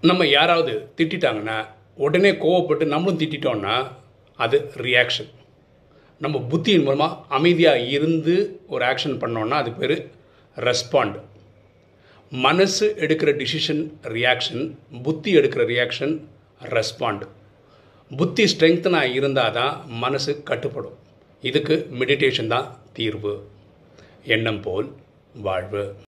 நம்ம யாராவது திட்டாங்கன்னா உடனே கோவப்பட்டு நம்மளும் திட்டோம்னா அது ரியாக்ஷன் நம்ம புத்தியின் மூலமாக அமைதியாக இருந்து ஒரு ஆக்ஷன் பண்ணோன்னா அது பேர் ரெஸ்பாண்ட் மனசு எடுக்கிற டிசிஷன் ரியாக்ஷன் புத்தி எடுக்கிற ரியாக்ஷன் ரெஸ்பாண்ட் புத்தி ஸ்ட்ரெங்க்த்தனாக இருந்தால் தான் மனசு கட்டுப்படும். இதுக்கு மெடிடேஷன் தான் தீர்வு. எண்ணம் போல் வாழ்வு.